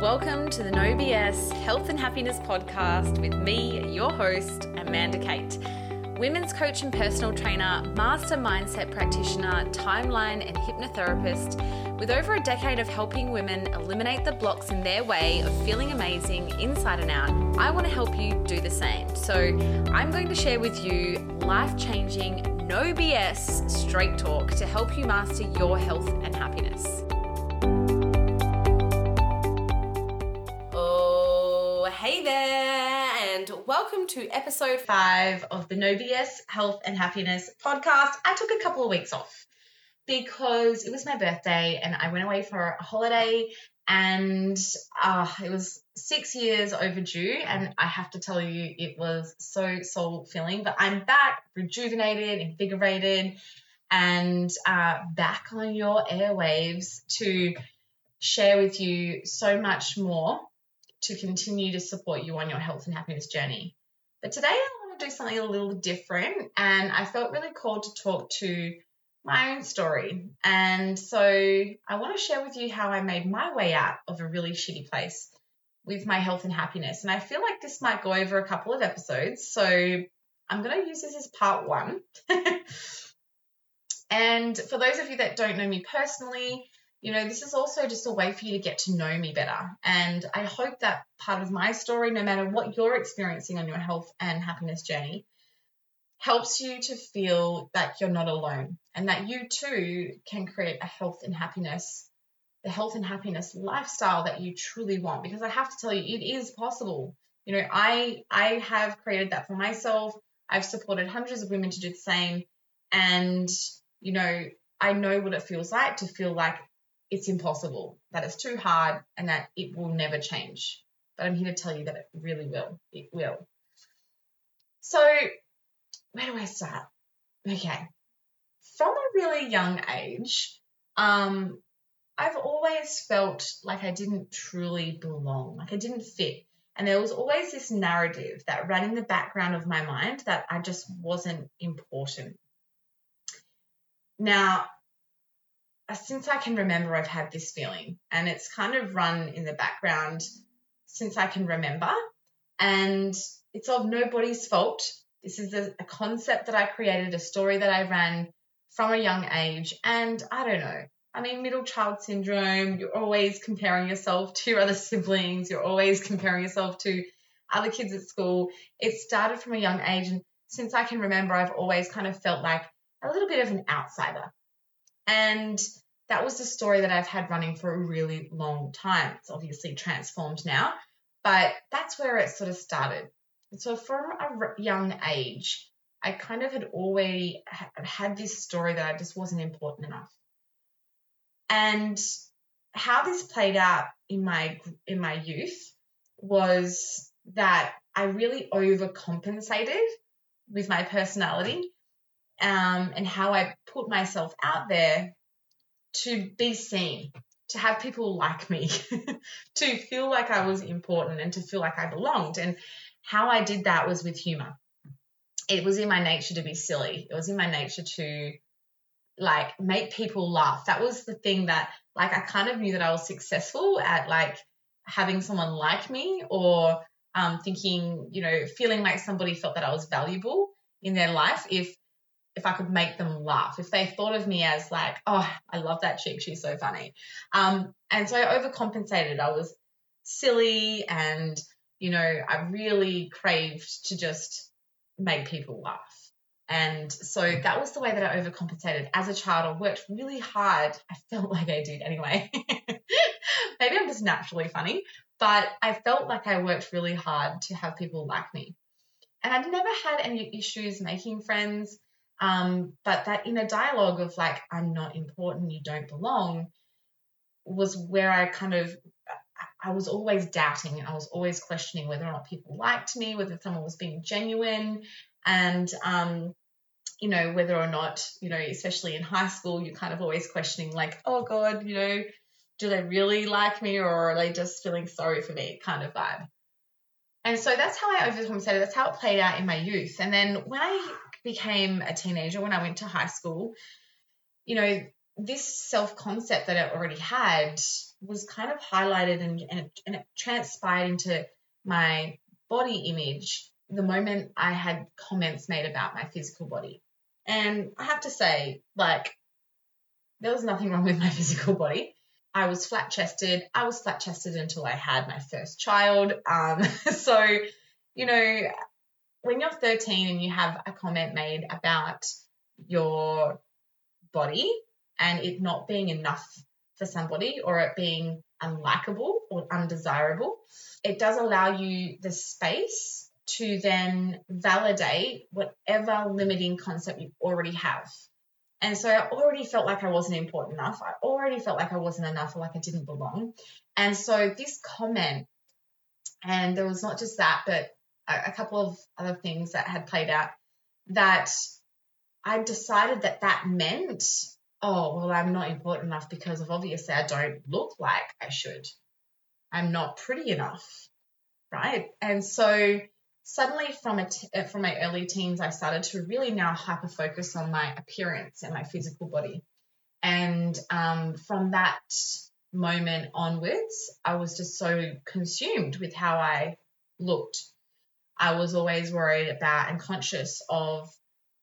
Welcome to the No BS Health and Happiness Podcast with me, your host, Amanda Kate, women's coach and personal trainer, master mindset practitioner, timeline, and hypnotherapist. With over a decade of helping women eliminate the blocks in their way of feeling amazing inside and out, I want to help you do the same. So, I'm going to share with you life changing, no BS straight talk to help you master your health and happiness. There, and welcome to episode five of the No BS Health and Happiness podcast. I took a couple of weeks off because it was my birthday and I went away for a holiday and uh, it was six years overdue and i have to tell you it was so soul filling but i'm back rejuvenated invigorated and uh, back on your airwaves to share with you so much more to continue to support you on your health and happiness journey but today i want to do something a little different and i felt really called to talk to my own story. And so I want to share with you how I made my way out of a really shitty place with my health and happiness. And I feel like this might go over a couple of episodes. So I'm going to use this as part one. and for those of you that don't know me personally, you know, this is also just a way for you to get to know me better. And I hope that part of my story, no matter what you're experiencing on your health and happiness journey, helps you to feel that you're not alone and that you too can create a health and happiness, the health and happiness lifestyle that you truly want. Because I have to tell you, it is possible. You know, I I have created that for myself. I've supported hundreds of women to do the same. And, you know, I know what it feels like to feel like it's impossible, that it's too hard, and that it will never change. But I'm here to tell you that it really will. It will. So, where do I start? Okay. From a really young age, um, I've always felt like I didn't truly belong, like I didn't fit. And there was always this narrative that ran in the background of my mind that I just wasn't important. Now, Uh, since I can remember, I've had this feeling, and it's kind of run in the background since I can remember. And it's of nobody's fault. This is a, a concept that I created, a story that I ran from a young age. And I don't know. I mean, middle child syndrome, you're always comparing yourself to your other siblings, you're always comparing yourself to other kids at school. It started from a young age. And since I can remember, I've always kind of felt like a little bit of an outsider. And that was the story that I've had running for a really long time. It's obviously transformed now, but that's where it sort of started. So from a young age, I kind of had already had this story that I just wasn't important enough. And how this played out in my in my youth was that I really overcompensated with my personality um, and how I put myself out there to be seen, to have people like me, to feel like I was important and to feel like I belonged. And how I did that was with humor. It was in my nature to be silly. It was in my nature to like make people laugh. That was the thing that like I kind of knew that I was successful at like having someone like me or um, thinking, you know, feeling like somebody felt that I was valuable in their life if if I could make them laugh, if they thought of me as like, oh, I love that chick, she's so funny. Um, and so I overcompensated. I was silly and you know, I really craved to just make people laugh. And so that was the way that I overcompensated. As a child, I worked really hard. I felt like I did anyway. Maybe I'm just naturally funny, but I felt like I worked really hard to have people like me. And I've never had any issues making friends. Um, but that inner dialogue of like, I'm not important, you don't belong, was where I kind of I was always doubting. And I was always questioning whether or not people liked me, whether someone was being genuine, and um, you know whether or not you know, especially in high school, you're kind of always questioning like, oh God, you know, do they really like me or are they just feeling sorry for me, kind of vibe. And so that's how I overcompensated. That's how it played out in my youth. And then when I became a teenager, when I went to high school, you know, this self concept that I already had was kind of highlighted and, and, it, and it transpired into my body image the moment I had comments made about my physical body. And I have to say, like, there was nothing wrong with my physical body. I was flat chested. I was flat chested until I had my first child. Um, so, you know, when you're 13 and you have a comment made about your body and it not being enough for somebody or it being unlikable or undesirable, it does allow you the space to then validate whatever limiting concept you already have. And so I already felt like I wasn't important enough. I already felt like I wasn't enough or like I didn't belong. And so this comment, and there was not just that, but a, couple of other things that had played out that I decided that that meant, oh, well, I'm not important enough because of obviously I don't look like I should. I'm not pretty enough, right? And so suddenly from a t- uh, from my early teens, I started to really now hyper focus on my appearance and my physical body. And um, from that moment onwards, I was just so consumed with how I looked. I was always worried about and conscious of,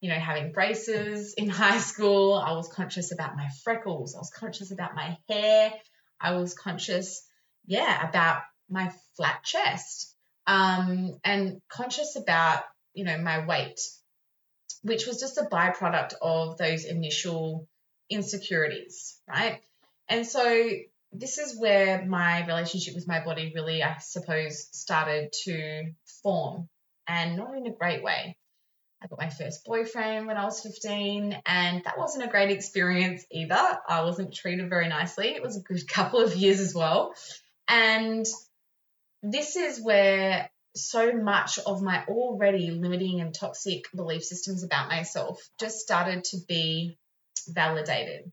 you know, having braces in high school. I was conscious about my freckles. I was conscious about my hair. I was conscious, yeah, about my flat chest um, and conscious about, you know, my weight, which was just a byproduct of those initial insecurities, right? And so this is where my relationship with my body really, I suppose, started to form and not in a great way. I got my first boyfriend when I was 15, and that wasn't a great experience either. I wasn't treated very nicely. It was a good couple of years as well. And this is where so much of my already limiting and toxic belief systems about myself just started to be validated.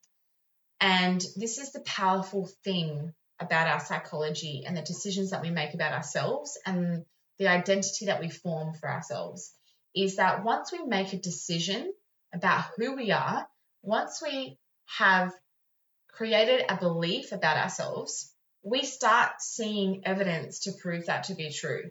And this is the powerful thing about our psychology and the decisions that we make about ourselves and the identity that we form for ourselves is that once we make a decision about who we are, once we have created a belief about ourselves, we start seeing evidence to prove that to be true.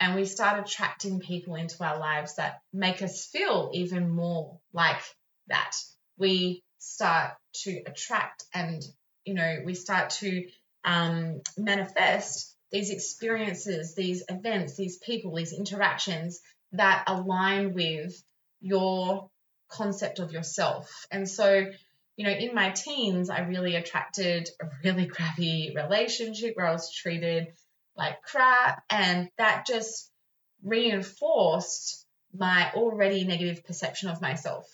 And we start attracting people into our lives that make us feel even more like that. We start to attract and, you know, we start to um, manifest these experiences, these events, these people, these interactions that align with your concept of yourself. And so you know, in my teens, I really attracted a really crappy relationship where I was treated like crap. And that just reinforced my already negative perception of myself.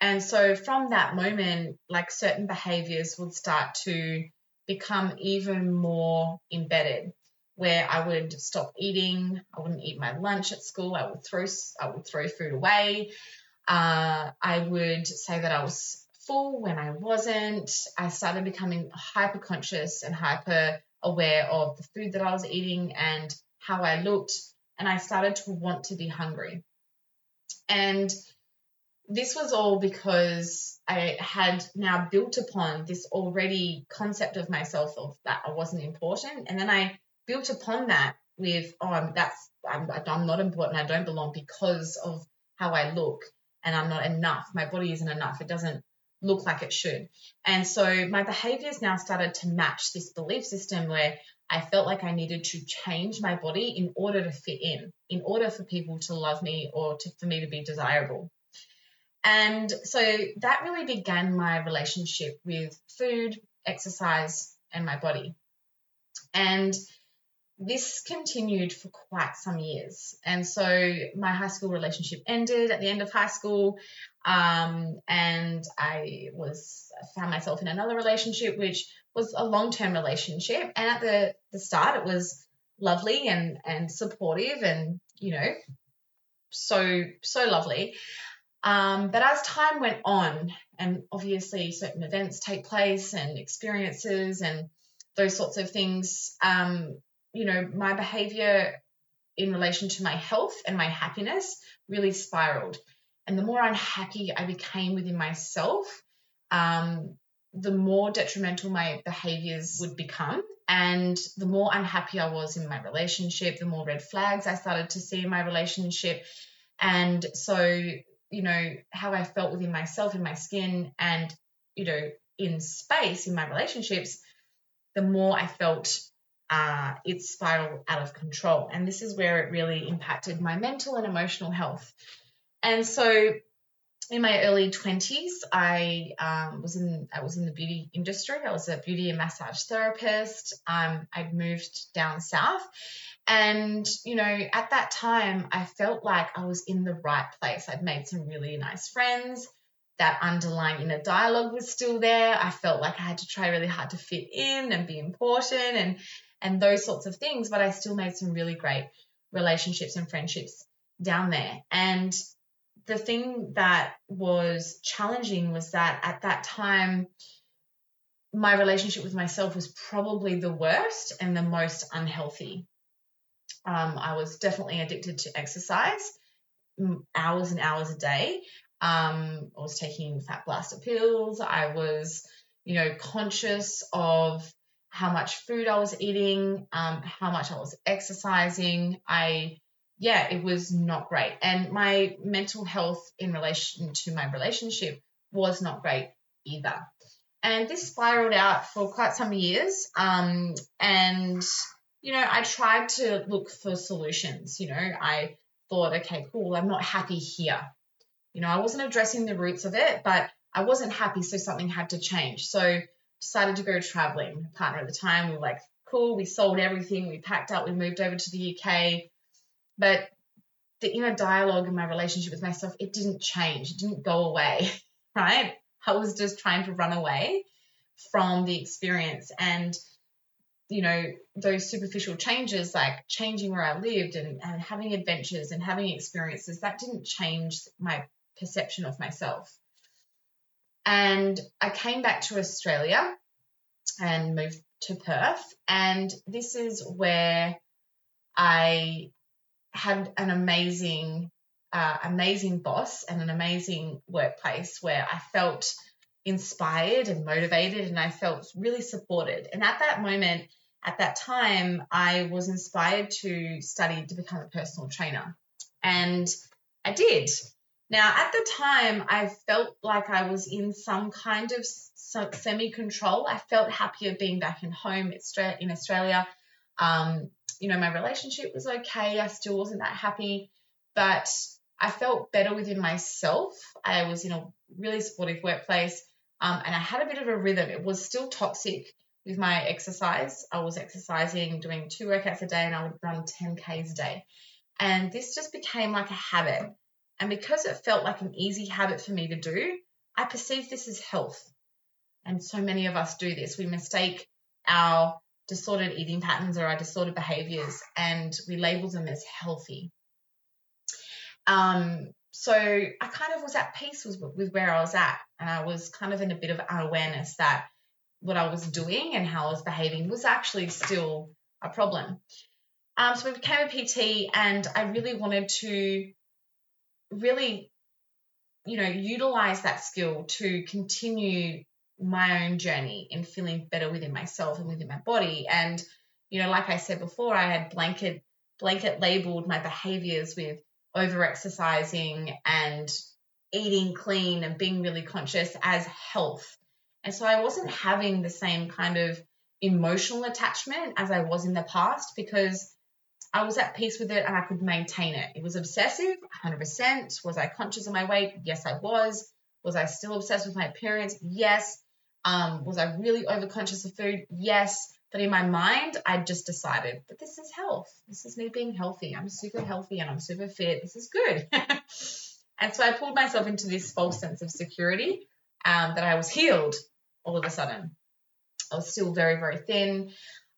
And so from that moment, like certain behaviors would start to become even more embedded where I would stop eating, I wouldn't eat my lunch at school, I would throw I would throw food away. Uh, I would say that I was full when I wasn't. I started becoming hyper conscious and hyper aware of the food that I was eating and how I looked. And I started to want to be hungry. And this was all because I had now built upon this already concept of myself of that I wasn't important. And then I built upon that with, oh, that's, I'm, I'm not important. I don't belong because of how I look and I'm not enough. My body isn't enough. It doesn't look like it should. And so my behaviors now started to match this belief system where I felt like I needed to change my body in order to fit in, in order for people to love me or to, for me to be desirable. And so that really began my relationship with food, exercise, and my body. And this continued for quite some years. And so my high school relationship ended at the end of high school. Um, and I was found myself in another relationship, which was a long term relationship. And at the, the start, it was lovely and, and supportive and, you know, so, so lovely. Um, but as time went on, and obviously certain events take place and experiences and those sorts of things, um, you know, my behavior in relation to my health and my happiness really spiraled. And the more unhappy I became within myself, um, the more detrimental my behaviors would become. And the more unhappy I was in my relationship, the more red flags I started to see in my relationship. And so, you know, how I felt within myself, in my skin, and, you know, in space, in my relationships, the more I felt uh, it spiraled out of control. And this is where it really impacted my mental and emotional health. And so in my early 20s, I um, was in I was in the beauty industry. I was a beauty and massage therapist. Um, I'd moved down south, and you know, at that time, I felt like I was in the right place. I'd made some really nice friends. That underlying inner dialogue was still there. I felt like I had to try really hard to fit in and be important and and those sorts of things. But I still made some really great relationships and friendships down there. And the thing that was challenging was that at that time, my relationship with myself was probably the worst and the most unhealthy. Um, I was definitely addicted to exercise, hours and hours a day. Um, I was taking fat blaster pills. I was, you know, conscious of how much food I was eating, um, how much I was exercising. I yeah, it was not great. And my mental health in relation to my relationship was not great either. And this spiraled out for quite some years. Um, and, you know, I tried to look for solutions. You know, I thought, okay, cool, I'm not happy here. You know, I wasn't addressing the roots of it, but I wasn't happy, so something had to change. So decided to go traveling. My partner at the time, we were like, cool, we sold everything, we packed up, we moved over to the UK but the inner dialogue in my relationship with myself, it didn't change. It didn't go away, right? I was just trying to run away from the experience. And, you know, those superficial changes, like changing where I lived and, and having adventures and having experiences, that didn't change my perception of myself. And I came back to Australia and moved to Perth. And this is where I had an amazing, uh, amazing boss and an amazing workplace where I felt inspired and motivated and I felt really supported. And at that moment, at that time, I was inspired to study to become a personal trainer. And I did. Now, at the time, I felt like I was in some kind of semi control. I felt happier being back in home in Australia. Um, you know, my relationship was okay. I still wasn't that happy, but I felt better within myself. I was in a really supportive workplace um, and I had a bit of a rhythm. It was still toxic with my exercise. I was exercising, doing two workouts a day, and I would run 10 Ks a day. And this just became like a habit. And because it felt like an easy habit for me to do, I perceived this as health. And so many of us do this. We mistake our disordered eating patterns or our disordered behaviors and we label them as healthy. Um, so I kind of was at peace with, with where I was at, and I was kind of in a bit of unawareness that what I was doing and how I was behaving was actually still a problem. Um, so I became a PT, and I really wanted to really, you know, utilize that skill to continue my own journey in feeling better within myself and within my body. And, you know, like I said before, I had blanket blanket labeled my behaviors with over exercising and eating clean and being really conscious as health. And so I wasn't having the same kind of emotional attachment as I was in the past because I was at peace with it and I could maintain it. It was obsessive, 100%. Was I conscious of my weight? Yes, I was. Was I still obsessed with my appearance? Yes. Um, was I really overconscious of food? Yes. But in my mind, I just decided that this is health. This is me being healthy. I'm super healthy and I'm super fit. This is good. and so I pulled myself into this false sense of security um, that I was healed all of a sudden. I was still very, very thin.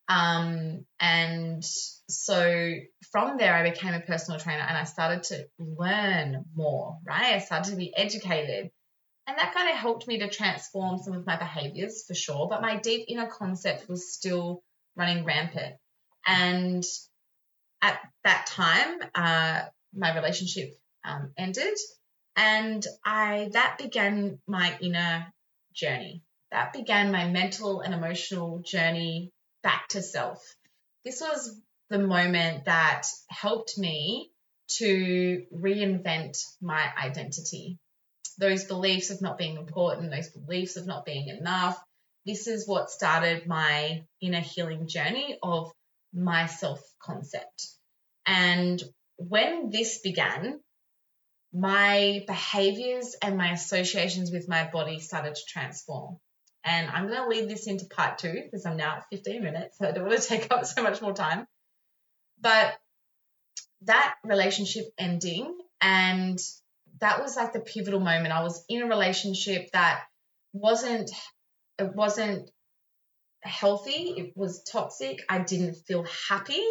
Um, and so from there, I became a personal trainer and I started to learn more, right? I started to be educated. And that kind of helped me to transform some of my behaviors for sure. But my deep inner concept was still running rampant. And at that time, uh, my relationship um, ended. And I that began my inner journey. That began my mental and emotional journey back to self. This was the moment that helped me to reinvent my identity. Those beliefs of not being important, those beliefs of not being enough. This is what started my inner healing journey of my self concept. And when this began, my behaviors and my associations with my body started to transform. And I'm going to lead this into part two because I'm now at 15 minutes, so I don't want to take up so much more time. But that relationship ending, and that was like the pivotal moment. I was in a relationship that wasn't, it wasn't healthy, it was toxic. I didn't feel happy.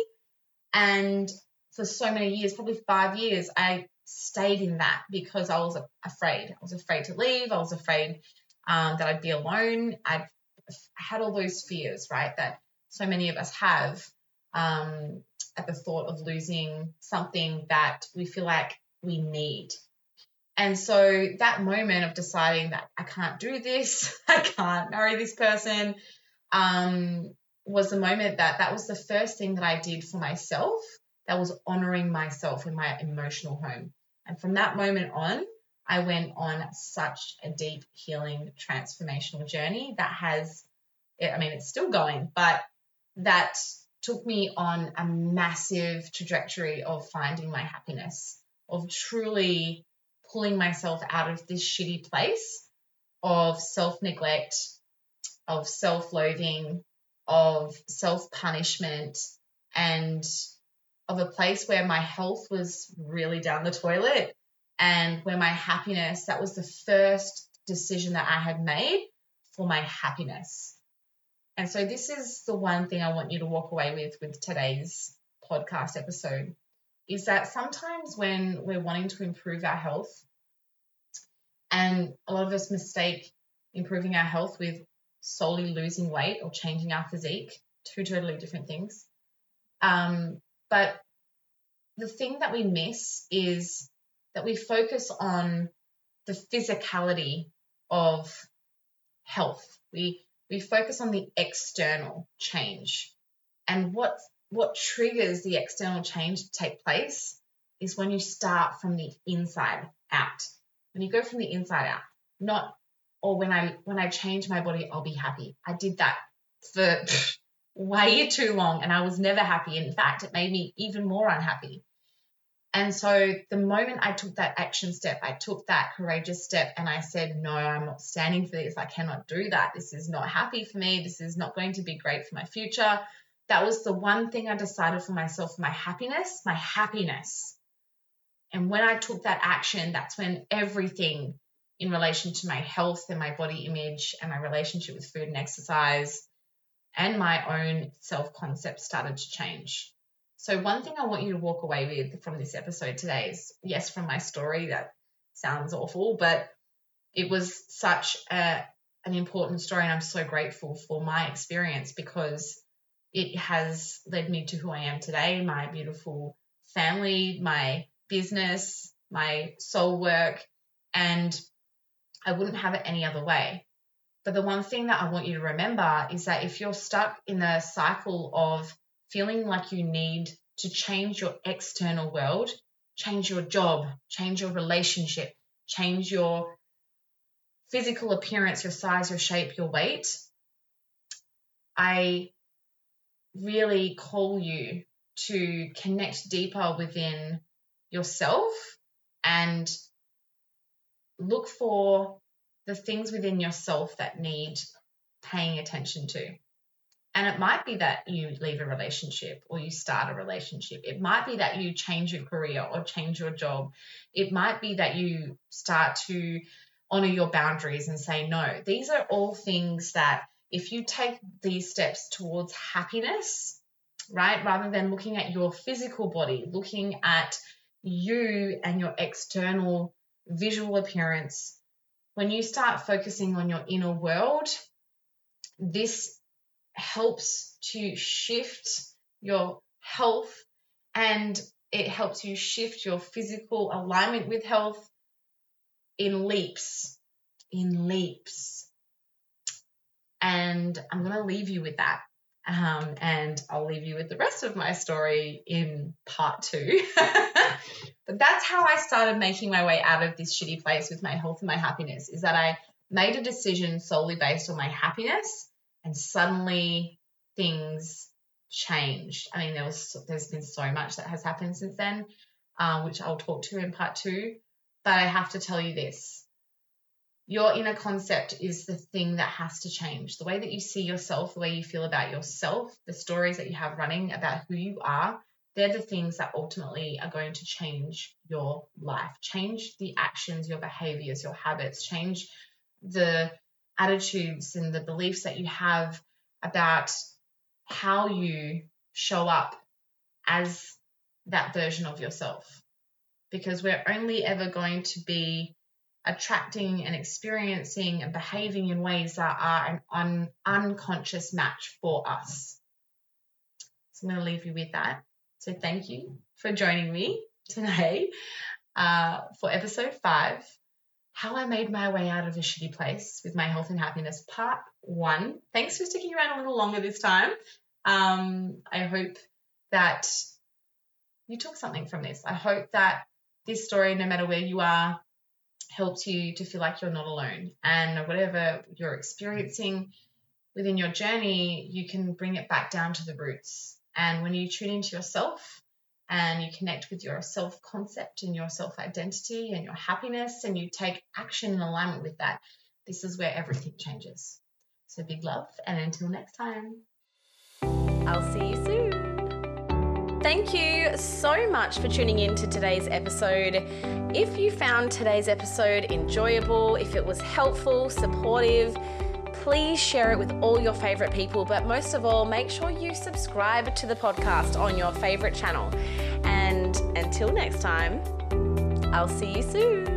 And for so many years, probably five years, I stayed in that because I was afraid. I was afraid to leave. I was afraid um, that I'd be alone. I'd, had all those fears, right, that so many of us have um, at the thought of losing something that we feel like we need. And so that moment of deciding that I can't do this, I can't marry this person, um, was the moment that that was the first thing that I did for myself that was honoring myself in my emotional home. And from that moment on, I went on such a deep healing transformational journey that has, I mean, it's still going, but that took me on a massive trajectory of finding my happiness, of truly pulling myself out of this shitty place of self neglect, of self loathing, of self punishment, and of a place where my health was really down the toilet and where my happiness, that was the first decision that I had made for my happiness. And so this is the one thing I want you to walk away with with today's podcast episode is that sometimes when we're wanting to improve our health and a lot of us mistake improving our health with solely losing weight or changing our physique, two totally different things. Um, but the thing that we miss is that we focus on the physicality of health. We we focus on the external change. And what what triggers the external change to take place is when you start from the inside out. When you go from the inside out, not or when I when I change my body, I'll be happy. I did that for way too long and I was never happy. In fact, it made me even more unhappy. And so the moment I took that action step, I took that courageous step and I said, no, I'm not standing for this. I cannot do that. This is not happy for me. This is not going to be great for my future. That was the one thing I decided for myself, my happiness, my happiness. And when I took that action, that's when everything in relation to my health and my body image and my relationship with food and exercise and my own self concept started to change. So, one thing I want you to walk away with from this episode today is yes, from my story, that sounds awful, but it was such a, an important story. And I'm so grateful for my experience because it has led me to who I am today my beautiful family, my business, my soul work, and I wouldn't have it any other way. But the one thing that I want you to remember is that if you're stuck in the cycle of feeling like you need to change your external world, change your job, change your relationship, change your physical appearance, your size, your shape, your weight, I really call you to connect deeper within yourself and look for the things within yourself that need paying attention to. And it might be that you leave a relationship or you start a relationship. It might be that you change your career or change your job. It might be that you start to honor your boundaries and say no. These are all things that if you take these steps towards happiness, right, rather than looking at your physical body, looking at you and your external visual appearance, when you start focusing on your inner world, this helps to shift your health and it helps you shift your physical alignment with health in leaps. In leaps. And I'm going to leave you with that. Um, and I'll leave you with the rest of my story in part two. but that's how I started making my way out of this shitty place with my health and my happiness is that I made a decision solely based on my happiness and suddenly things changed. I mean, there was there's been so much that has happened since then, uh, which I'll talk to in part two. But I have to tell you this: your inner concept is the thing that has to change. The way that you see yourself, the way you feel about yourself, the stories that you have running about who you are, they're the things that ultimately are going to change your life, change the actions, your behaviors, your habits, change the attitudes and the beliefs that you have about how you show up as that version of yourself. Because we're only ever going to be attracting and experiencing and behaving in ways that are an un- unconscious match for us. So I'm going to leave you with that. So thank you for joining me today uh, for episode five How I Made My Way Out of a Shitty Place with My Health and Happiness, part one. Thanks for sticking around a little longer this time. Um, I hope that you took something from this. I hope that this story, no matter where you are, helps you to feel like you're not alone. And whatever you're experiencing within your journey, you can bring it back down to the roots. And when you tune into yourself and you connect with your self concept and your self identity and your happiness, and you take action in alignment with that, this is where everything changes. So, big love, and until next time. I'll see you soon. Thank you so much for tuning in to today's episode. If you found today's episode enjoyable, if it was helpful, supportive, please share it with all your favorite people. But most of all, make sure you subscribe to the podcast on your favorite channel. And until next time, I'll see you soon.